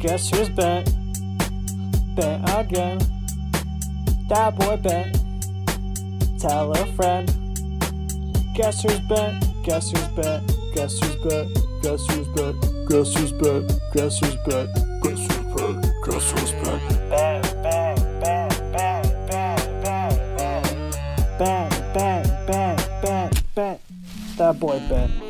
Guess who's bent? Bent again. That boy bent. Tell a friend. Guess who's bent? Guess who's bent? Guess who's bent? Guess who's bent? Guess who's bent? Guess who's bent? Guess who's bent? Guess who's bent, bent, bent, bent, bent. That boy bent.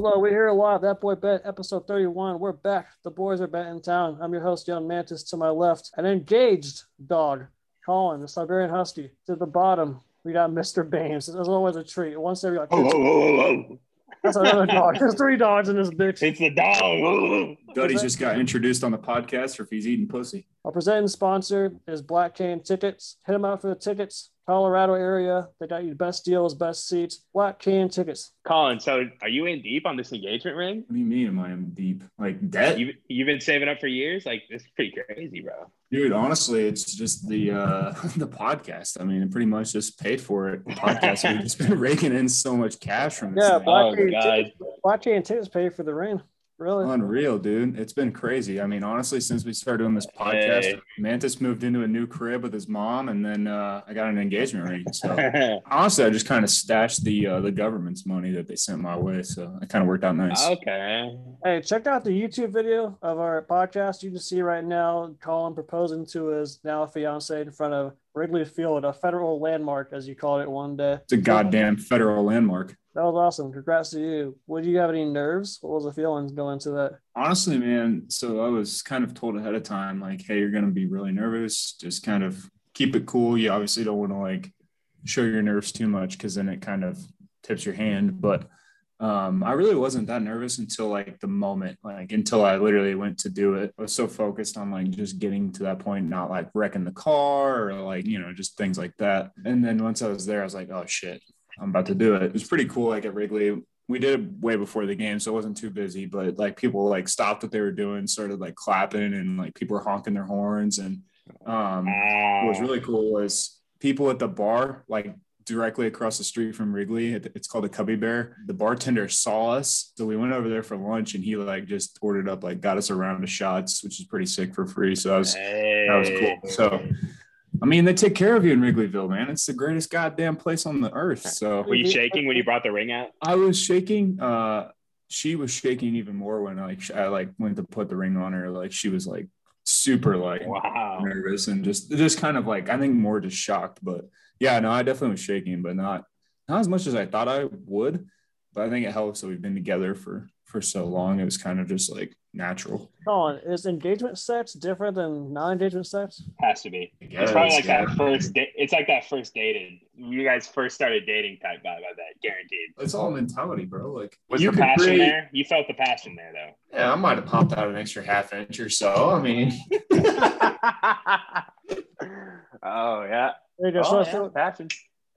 Hello, we're here live. That boy bent episode 31. We're back. The boys are back in town. I'm your host, Young Mantis. To my left, an engaged dog, Colin, the Siberian Husky. To the bottom, we got Mr. Baines. It's always a treat. Once every like, Oh, oh, oh, oh, oh. that's another dog. There's three dogs in this bitch. It's the dog. Oh, oh. Duddy's just got introduced on the podcast for if he's eating pussy. Our presenting sponsor is Black Canyon Tickets. Hit them out for the tickets. Colorado area. They got you the best deals, best seats. Black Canyon Tickets. Colin, so are you in deep on this engagement ring? What do you mean am I in deep? Like debt? You you've been saving up for years? Like this is pretty crazy, bro. Dude, honestly, it's just the uh the podcast. I mean, it pretty much just paid for it. The podcast we've just been raking in so much cash from this. Yeah, thing. Black Oh, Canyon Tickets. Black Canyon Tickets pay for the ring. Really? Unreal, dude. It's been crazy. I mean, honestly, since we started doing this podcast, Hey. Mantis moved into a new crib with his mom, and then uh, I got an engagement ring. So honestly, I just kind of stashed the uh, the government's money that they sent my way. So it kind of worked out nice. okay. Hey, check out the YouTube video of our podcast. You can see right now Colin proposing to his now fiance in front of Wrigley Field, a federal landmark, as you called it one day. It's a goddamn federal landmark. That was awesome. Congrats to you. Would you have any nerves? What was the feelings going into that? Honestly, man, so I was kind of told ahead of time, like, hey, you're gonna be really nervous. Just kind of keep it cool. You obviously don't want to like show your nerves too much because then it kind of tips your hand. But um, I really wasn't that nervous until like the moment, like until I literally went to do it. I was so focused on like just getting to that point, not like wrecking the car or like, you know, just things like that. And then once I was there, I was like, oh shit, I'm about to do it. It was pretty cool. Like at Wrigley, we did it way before the game, so it wasn't too busy. But like people like stopped what they were doing, started like clapping, and like people were honking their horns. And um, what was really cool was people at the bar, like directly across the street from Wrigley. It's called the Cubby Bear. The bartender saw us, so we went over there for lunch, and he like just ordered up like got us a round of shots, which is pretty sick for free. So that was that was cool. So. I mean, they take care of you in Wrigleyville, man. It's the greatest goddamn place on the earth. So Were you shaking when you brought the ring out? I was shaking. Uh, she was shaking even more when like I like went to put the ring on her. Like she was like super like Wow. nervous and just just kind of like I think more just shocked. But yeah, no, I definitely was shaking, but not not as much as I thought I would. But I think it helps that we've been together for for so long. It was kind of just like natural. Colin, is engagement sex different than non-engagement sex? Has to be. guess, It's probably like yeah. that first date. It's like that first dated. You guys first started dating type vibe. I bet, guaranteed. It's all mentality, bro. Like Was you the passion create- there? You felt the passion there, though. Yeah, I might have popped out an extra half inch or so. I mean, oh yeah. There you go. Oh, So- yeah. so Passion.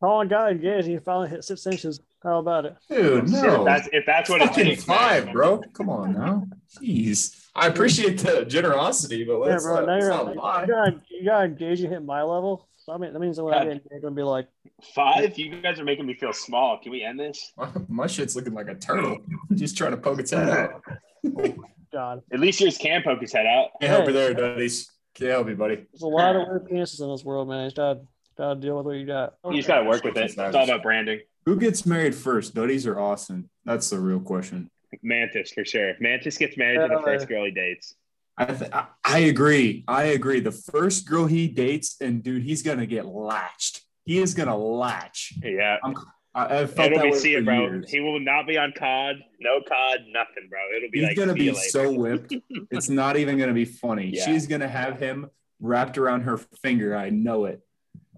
Colin got engaged. He finally hit six inches. How about it? dude, Shit, no. if that's if that's what it fucking takes, man. five, bro. Come on now. Jeez. I appreciate the generosity, but Yeah, let's, yeah, bro. uh, Now let's you're, not you lie. got you got engaged. You hit my level. So I mean, that means that when I get engaged, I'm gonna be like, Five? You guys are making me feel small. Can we end this? My, my shit's looking like a turtle. Just trying to poke its head out. God. At least yours can poke his head out. Can't help you there, Duddies. Can't help you, buddy. There's a lot of weird penises in this world, man. You just gotta, gotta deal with what you got. You just gotta work with it. It's all about branding. Who gets married first, Duddies or Austin? That's the real question. Mantis for sure. Mantis gets married to the Uh, first girl he dates. I, th- I I agree. I agree. The first girl he dates, and dude, he's gonna get latched. He is gonna latch. Yeah. I'm, I felt It'll that be way see for it, bro. years. He will not be on COD, no COD, nothing, bro. It'll be He's like gonna be later. so whipped. It's not even gonna be funny. Yeah. She's gonna have him wrapped around her finger. I know it.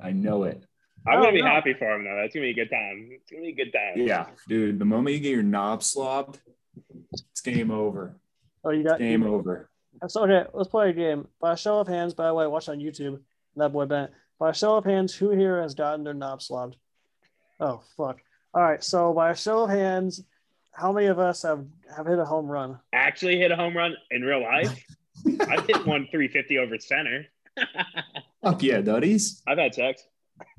I know it. I'm oh, gonna Oh, be no. happy for him though. That's gonna be a good time. It's gonna be a good time. Yeah, dude. The moment you get your knob slobbed, it's game over. Oh, you got Game over. So okay, let's play a game. By a show of hands, by the way, watch on YouTube. That boy Bent. By a show of hands, who here has gotten their knob slobbed? Oh fuck. All right. So by a show of hands, how many of us have have hit a home run? Actually hit a home run in real life. I've hit one 350 over center. Fuck yeah, Duddies. I've had sex.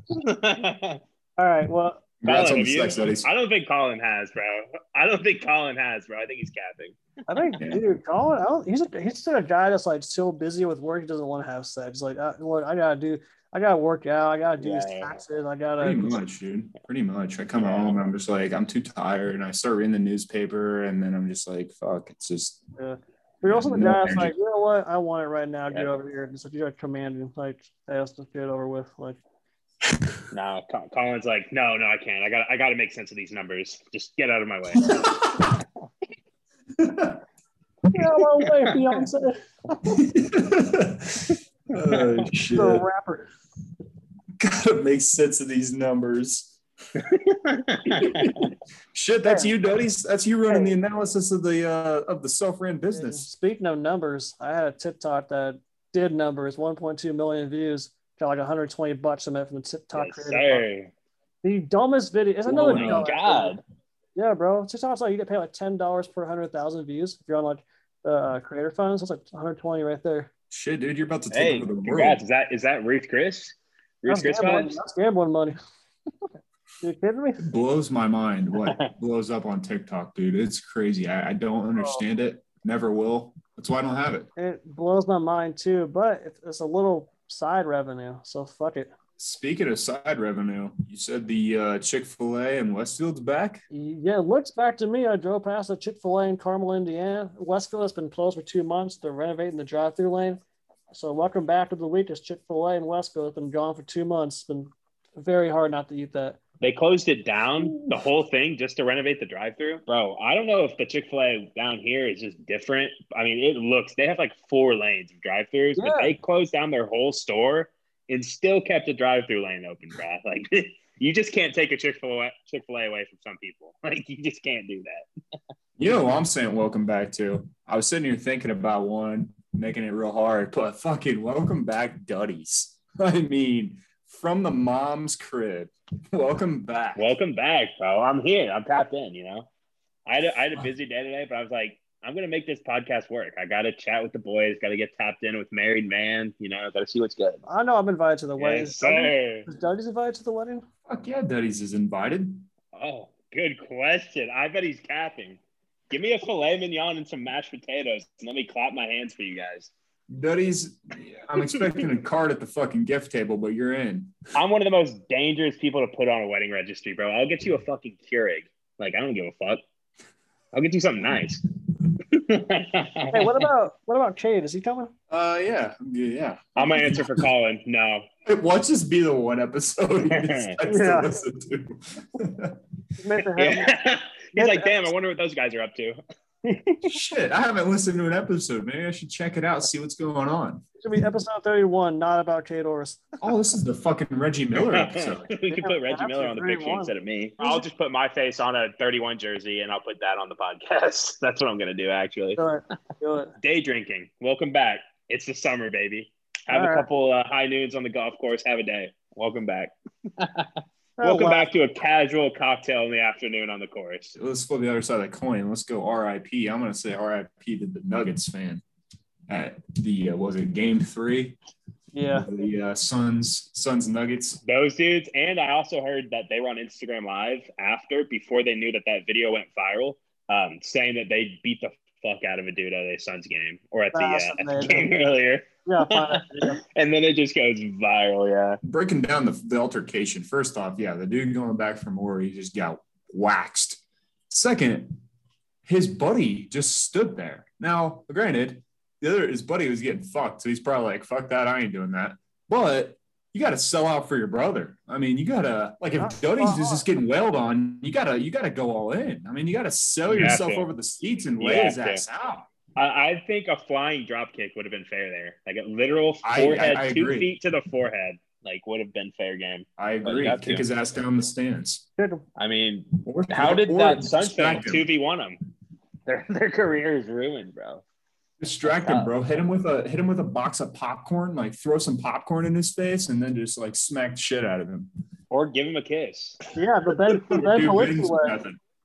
All right. Well, Congrats Colin, on have the you? sex studies. I don't think Colin has, bro. I don't think Colin has, bro. I think he's capping. I think, Yeah. dude, Colin, I don't, he's a, he's just a guy that's like so busy with work, he doesn't want to have sex. Like, I, what I gotta do, I gotta work out, I gotta do these Yeah. taxes, I gotta. Pretty much, dude. Pretty much. I come Yeah. home and I'm just like, I'm too tired, and I start reading the newspaper, and then I'm just like, fuck, it's just But you're also the No guy that's energy. like, you know what, I want it right now. Get over here. Just like you got commanding, like, ass to get over with. Like, No, Colin's like, no, no, I can't. I got, I got to make sense of these numbers. Just get out of my way. yeah, well, wait, Beyonce, oh shit! the rapper. Gotta make sense of these numbers. Shit, that's you, Duddies. That's you running the analysis of the uh, of the self-ran business. Speaking of numbers, I had a TikTok that did numbers, 1.2 million views, got like 120 bucks from it from the TikTok yes, creator. sir. The dumbest video. It's another Oh my dumb- god. Yeah, bro. TikTok's like you get paid like ten dollars per hundred thousand views if you're on like uh, creator funds. That's like 120 right there. Shit, dude, you're about to take Hey, over the world. congrats. Is that is that Ruth Chris? Ruth That's Chris gambling, vibes? that's gambling money. you kidding me? It blows my mind what blows up on TikTok, dude. It's crazy. I, I don't understand it. Never will. That's why I don't have it. It blows my mind too, but it's, it's a little side revenue, so fuck it. Speaking of side revenue, you said the uh, Chick Fil A and Westfield's back. Yeah, it looks back to me. I drove past a Chick Fil A in Carmel, Indiana. Westfield has been closed for two months. They're renovating the drive-through lane. So welcome back to the week. It's Chick Fil A in Westfield. It's been gone for two months. It's been very hard not to eat that. They closed it down, the whole thing, just to renovate the drive-through. Bro, I don't know if the Chick Fil A down here is just different. I mean, it looks they have like four lanes of drive-throughs, but they closed down their whole store and still kept a drive-through lane open, bro. Like you just can't take a Chick Fil A Chick Fil A away from some people. Like you just can't do that. You know, what I'm saying welcome back to. I was sitting here thinking about one, making it real hard, but fucking welcome back, Duddies. I mean, from the mom's crib. Welcome back. Welcome back, bro. I'm here. I'm tapped in. You know, I had a, I had a busy day today, but I was like, I'm gonna make this podcast work. I got to chat with the boys. Got to get tapped in with married man. You know, got to see what's good. I know I'm invited to the wedding. Yes, sir. Is Dougie's invited to the wedding? Fuck yeah, Duddies is invited. Oh, good question. I bet he's capping. Give me a filet mignon and some mashed potatoes, and let me clap my hands for you guys. Duddies, I'm expecting a card at the fucking gift table, but you're in. I'm one of the most dangerous people to put on a wedding registry, bro. I'll get you a fucking Keurig. Like I don't give a fuck. I'll get you something nice. Hey, what about what about Cade? Is he coming? Uh, yeah, yeah. I'm gonna answer for Colin. No, Watch this be the one episode he decides Yeah. to listen to. He's meant to have yeah. He's like, damn. I wonder what those guys are up to. Shit, I haven't listened to an episode. Maybe I should check it out, see what's going on. should be episode 31, not about Cade Orris. Oh, this is the fucking Reggie Miller episode. we could put Reggie Miller on the picture 31. instead of me. I'll just put my face on a 31 jersey and I'll put that on the podcast. That's what I'm gonna do. Actually, Do it. Do it. day drinking. Welcome back. It's the summer, baby. Have All a right. couple uh, high noons on the golf course. Have a day. Welcome back. Oh, Welcome wow. back to a casual cocktail in the afternoon on the course. Let's flip the other side of the coin. Let's go RIP. I'm going to say RIP to the Nuggets fan at the, uh, was it game three? Yeah. The uh, Suns, Suns Nuggets. Those dudes, and I also heard that they were on Instagram Live after, before they knew that that video went viral, um, saying that they beat the fuck out of a dude at a Suns game or at the, uh, at the game earlier, Yeah. And then it just goes viral. Yeah, Breaking down the, the altercation. First off, yeah, the dude going back from where he just got waxed. Second, his buddy just stood there. Now, granted, the other his buddy was getting fucked, so he's probably like, "Fuck that, I ain't doing that." But you got to sell out for your brother. I mean, you gotta like if Uh, Doty's uh, is just getting wailed on, you gotta you gotta go all in. I mean, you gotta sell You yourself to. over the seats and You lay his have to. ass out. I, I think a flying drop kick would have been fair there, like a literal I- I- forehead, I two agree. feet to the forehead, like would have been fair game. I agree. Kick to. his ass down the stands. I mean, how did that Suns fan distract him. two v one them? Their their career is ruined, bro. Distract him, uh, bro. Hit him with a hit him with a box of popcorn. Like throw some popcorn in his face, and then just like smack the shit out of him. Or give him a kiss. Yeah, the Ben, the ben Do Polizzi Vince way.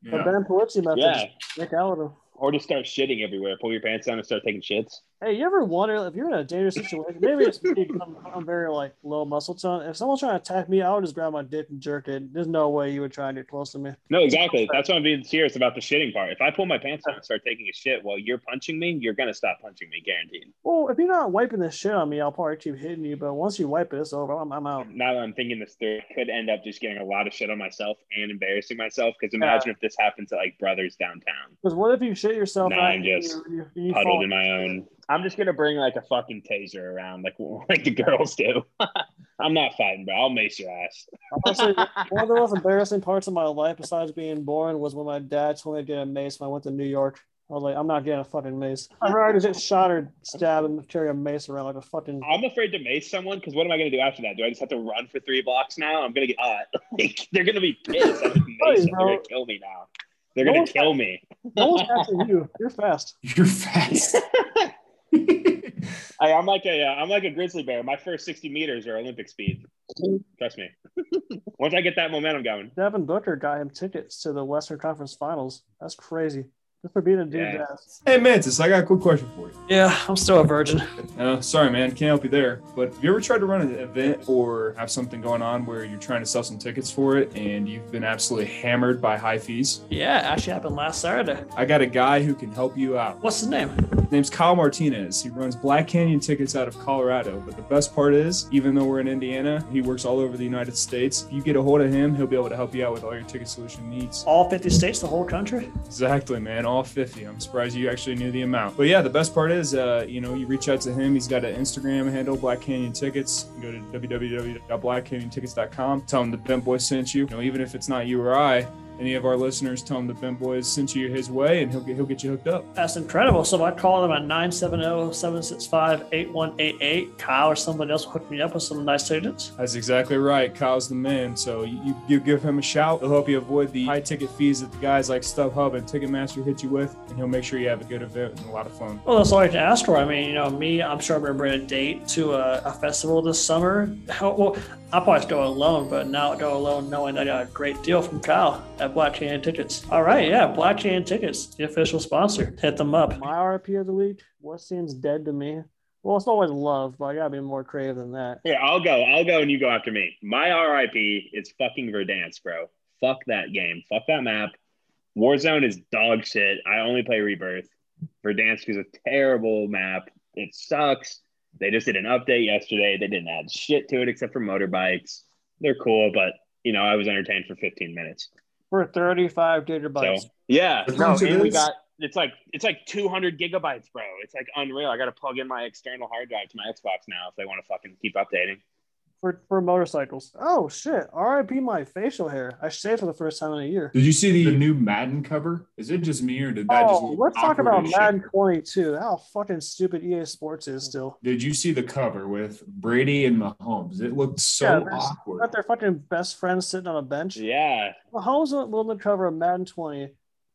The Ben Polizzi method. Yeah. Nick Allen. Or just start shitting everywhere. Pull your pants down and start taking shits. Hey, you ever wonder if you're in a dangerous situation? Maybe it's me. I'm, I'm very like low muscle tone. If someone's trying to attack me, I would just grab my dick and jerk it. There's no way you would try and get close to me. No, exactly. That's why I'm being serious about the shitting part. If I pull my pants down and start taking a shit while you're punching me, you're gonna stop punching me, guaranteed. Well, if you're not wiping this shit on me, I'll probably keep hitting you. But once you wipe it, it's over. I'm, I'm out. Now that I'm thinking this through, I could end up just getting a lot of shit on myself and embarrassing myself. Because imagine if this happened to like brothers downtown, Because what if you shit yourself Nah, I'm just you, you, you huddled in my own. I'm just gonna bring like a fucking taser around, like like the girls do. I'm not fighting, bro. I'll mace your ass. Honestly, one of the most embarrassing parts of my life, besides being born, was when my dad told me to get a mace when I went to New York. I was like, I'm not getting a fucking mace. I'd rather get shot or stabbed and carry a mace around like a fucking. I'm afraid to mace someone because what am I gonna do after that? Do I just have to run for three blocks now? I'm gonna get hot. Uh, like, they're gonna be pissed. I just maced them. They're gonna kill me now. They're No gonna one's- kill me. No one's after you. You're fast. You're fast. I, I'm like a uh, I'm like a grizzly bear. My first 60 meters are Olympic speed. Trust me. Once I get that momentum going, Devin Booker got him tickets to the Western Conference Finals. That's crazy. Just for being a dude's Yeah. ass. hey, Mantis, I got a quick question for you. Yeah, I'm still a virgin. Uh, sorry, man, can't help you there. But have you ever tried to run an event or have something going on where you're trying to sell some tickets for it and you've been absolutely hammered by high fees? Yeah, actually happened last Saturday. I got a guy who can help you out. What's his name? His name's Kyle Martinez. He runs Black Canyon tickets out of Colorado. But the best part is, even though we're in Indiana, he works all over the United States. If you get a hold of him, he'll be able to help you out with all your ticket solution needs. All 50 states, the whole country? Exactly, man. All 50. I'm surprised you actually knew the amount. But yeah, the best part is, uh, you know, you reach out to him. He's got an Instagram handle, Black Canyon Tickets. Go to www.blackcanyontickets.com. Tell him the Bent Boys sent you. You know, even if it's not you or I, any of our listeners, tell him the Bent Boys sent you his way, and he'll get he'll get you hooked up. That's incredible. So if I call them at 970-765-8188, Kyle or somebody else will hook me up with some nice tickets. That's exactly right. Kyle's the man. So you, you give him a shout. He'll help you avoid the high ticket fees that the guys like StubHub and Ticketmaster hit you with, and he'll make sure you have a good event and a lot of fun. Well, that's all I can ask for. I mean, you know, me, I'm sure I'm going to bring a date to a, a festival this summer. How, well, I'll probably go alone, but now I go alone knowing I got a great deal from Kyle at Black Tickets. All right, yeah, Blockchain Canyon Tickets, the official sponsor. Hit them up. My RP of the week, what seems dead to me? Well, it's always love, but I got to be more creative than that. Yeah, I'll go. I'll go, and you go after me. My RIP is fucking Verdansk, bro. Fuck that game. Fuck that map. Warzone is dog shit. I only play Rebirth. Verdansk is a terrible map. It sucks. They just did an update yesterday. They didn't add shit to it except for motorbikes. They're cool, but you know, I was entertained for 15 minutes. For 35 gigabytes. So yeah, no, it and we got it's like it's like 200 gigabytes, bro. It's like unreal. I got to plug in my external hard drive to my Xbox now if they want to fucking keep updating. For, for motorcycles. Oh, shit. RIP my facial hair. I shaved for the first time in a year. Did you see the new Madden cover? Is it just me or did that just Oh, look let's talk about as? Madden 22. How fucking stupid EA Sports is still. Did you see the cover with Brady and Mahomes? It looked so Yeah, there's- awkward. Got their fucking best friends sitting on a bench. Yeah, Mahomes was on the cover of Madden 20.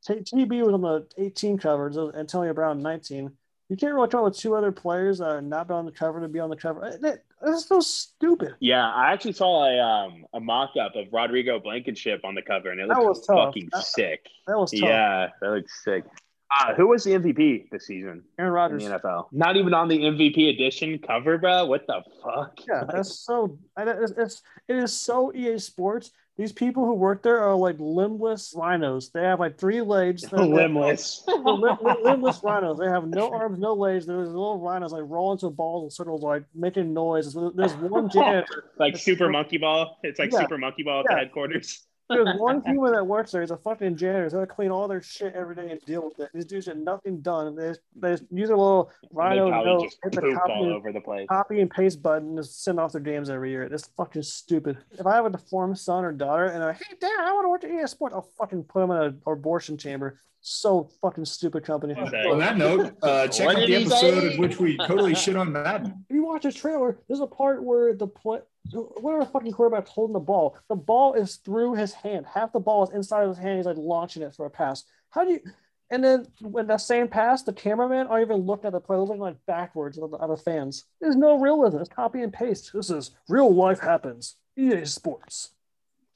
TB was on the 18 cover, so Antonio Brown 19. You can't really come up with two other players that are not on the cover to be on the cover. Eh, it- it- It's so stupid. yeah. I actually saw a um a mock up of Rodrigo Blankenship on the cover, and it That looks was fucking That- sick. That was tough. Yeah, that looks sick. Uh, who was the MVP this season Aaron in Rodgers. the NFL? Not even on the MVP edition cover, bro. What the fuck? Yeah, that's so. It's, it's it is so EA Sports. These people who work there are like limbless rhinos. They have like three legs. They're- limbless. Lim- lim- limbless rhinos. They have no arms, no legs. There's little rhinos like rolling into balls in circles, like making noise. There's one janitor. like Super Monkey Ball. It's like Yeah. Super Monkey Ball at Yeah. the headquarters. There's one human that works there. He's a fucking janitor. He's gonna clean all their shit every day and deal with it. These dudes get nothing done. They just, they just use a little rhino probably nose, hit the poop all copy, over the place. copy and paste button, and just send off their games every year. That's fucking stupid. If I have a deformed son or daughter and they're like, hey dad, I want to work at EA Sports, I'll fucking put them in an abortion chamber. So fucking stupid company. Okay. On that note, uh, check What out the episode say? in which we totally shit on Madden. if you watch this trailer, there's a part where the play, whatever fucking quarterback's holding the ball, the ball is through his hand. Half the ball is inside of his hand. He's like launching it for a pass. How do you? And then when that same pass, the cameraman aren't even looking at the play, looking like backwards at the, at the fans. There's no realism. It's copy and paste. This is real life happens. EA Sports.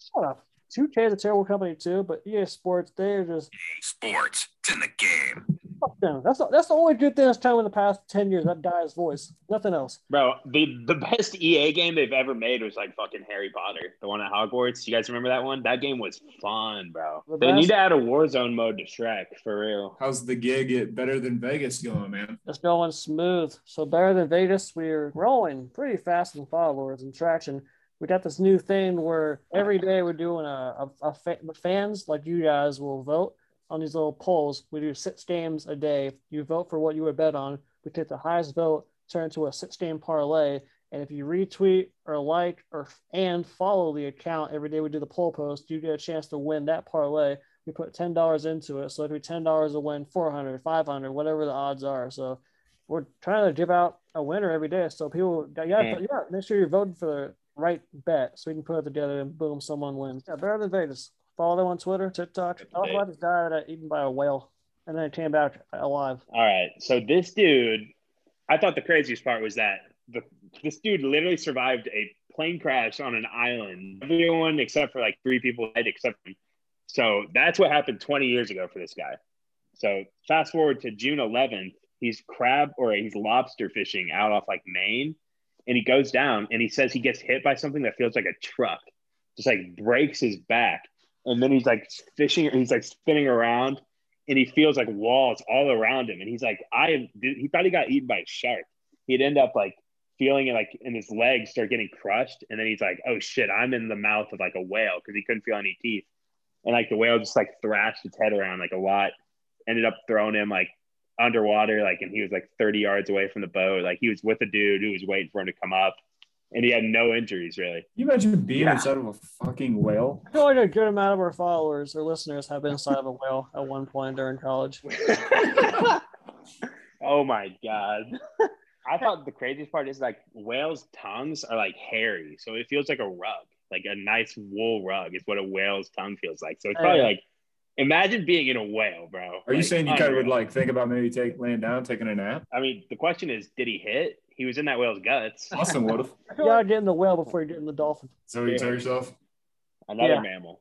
Shut up. 2K is a terrible company too, but EA Sports, they're just Sports. It's in the game. Fuck them. That's the, that's the only good thing that's come in the past ten years. That guy's voice, nothing else. Bro, the the best EA game they've ever made was like fucking Harry Potter, the one at Hogwarts. You guys remember that one? That game was fun, bro. The They best- need to add a Warzone mode to Shrek for real. How's the gig at Better Than Vegas going, man? It's going smooth. So better than Vegas, we're growing pretty fast in followers and traction. We got this new thing where every day we're doing a, a, a fa- fans like you guys will vote on these little polls. We do six games a day. You vote for what you would bet on. We take the highest vote, turn it into a six game parlay. And if you retweet or like or and follow the account every day we do the poll post, you get a chance to win that parlay. We put ten dollars into it, so it'd ten dollars to win 400, 500, whatever the odds are. So we're trying to give out a winner every day. So people, yeah, Yeah. Mm. yeah make sure you're voting for the right bet so we can put it together and boom, someone wins. Yeah, better than Vegas. Follow them on Twitter, TikTok. To Talk date. about that got eaten by a whale and then came back alive. All right. So this dude, I thought the craziest part was that the this dude literally survived a plane crash on an island. Everyone except for like three people died except him. So that's what happened 20 years ago for this guy. So fast forward to June 11th, he's crab or he's lobster fishing out off like Maine, and he goes down and he says he gets hit by something that feels like a truck, just like breaks his back, and then he's like fishing, he's like spinning around, and he feels like walls all around him, and he's like, I. He thought he got eaten by a shark. He'd end up like feeling it like in his legs start getting crushed, and then he's like, oh shit, I'm in the mouth of like a whale because he couldn't feel any teeth, and like the whale just like thrashed its head around like a lot, ended up throwing him like underwater, like, and he was like 30 yards away from the boat. Like he was with a dude who was waiting for him to come up, and he had no injuries really. Can you imagine being Yeah. inside of a fucking whale? I feel like a good amount of our followers or listeners have been inside of a whale at one point during college. oh my god. I thought the craziest part is like whales' tongues are like hairy, so it feels like a rug, like a nice wool rug is what a whale's tongue feels like. So it's probably Hey. like, imagine being in a whale, bro. Are you saying you kind of would like think about maybe take laying down, taking a nap? I mean, the question is, did he hit? He was in that whale's guts. Austin would have. You gotta get in the whale before you get in the dolphin. So you tell yourself Another Yeah. mammal.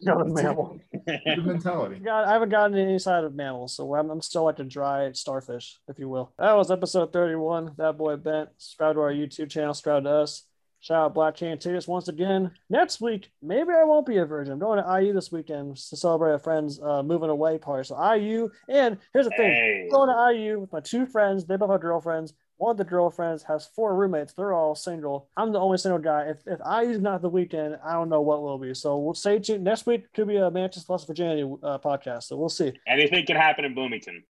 Another mammal. good mentality. God, I haven't gotten any side of mammals, so I'm, I'm still like a dry starfish, if you will. That was episode 31. That boy Bent. Subscribe to our YouTube channel, subscribe to us. Shout out Black Canyon Tickets once again. Next week, maybe I won't be a virgin. I'm going to IU this weekend to celebrate a friend's uh, moving away party. So IU, and here's the thing. hey. I'm going to IU with my two friends. They both have girlfriends. One of the girlfriends has four roommates. They're all single. I'm the only single guy. If if IU's not the weekend, I don't know what will be. So we'll stay tuned. Next week could be a Manchester West Virginia uh, podcast. So we'll see. Anything can happen in Bloomington.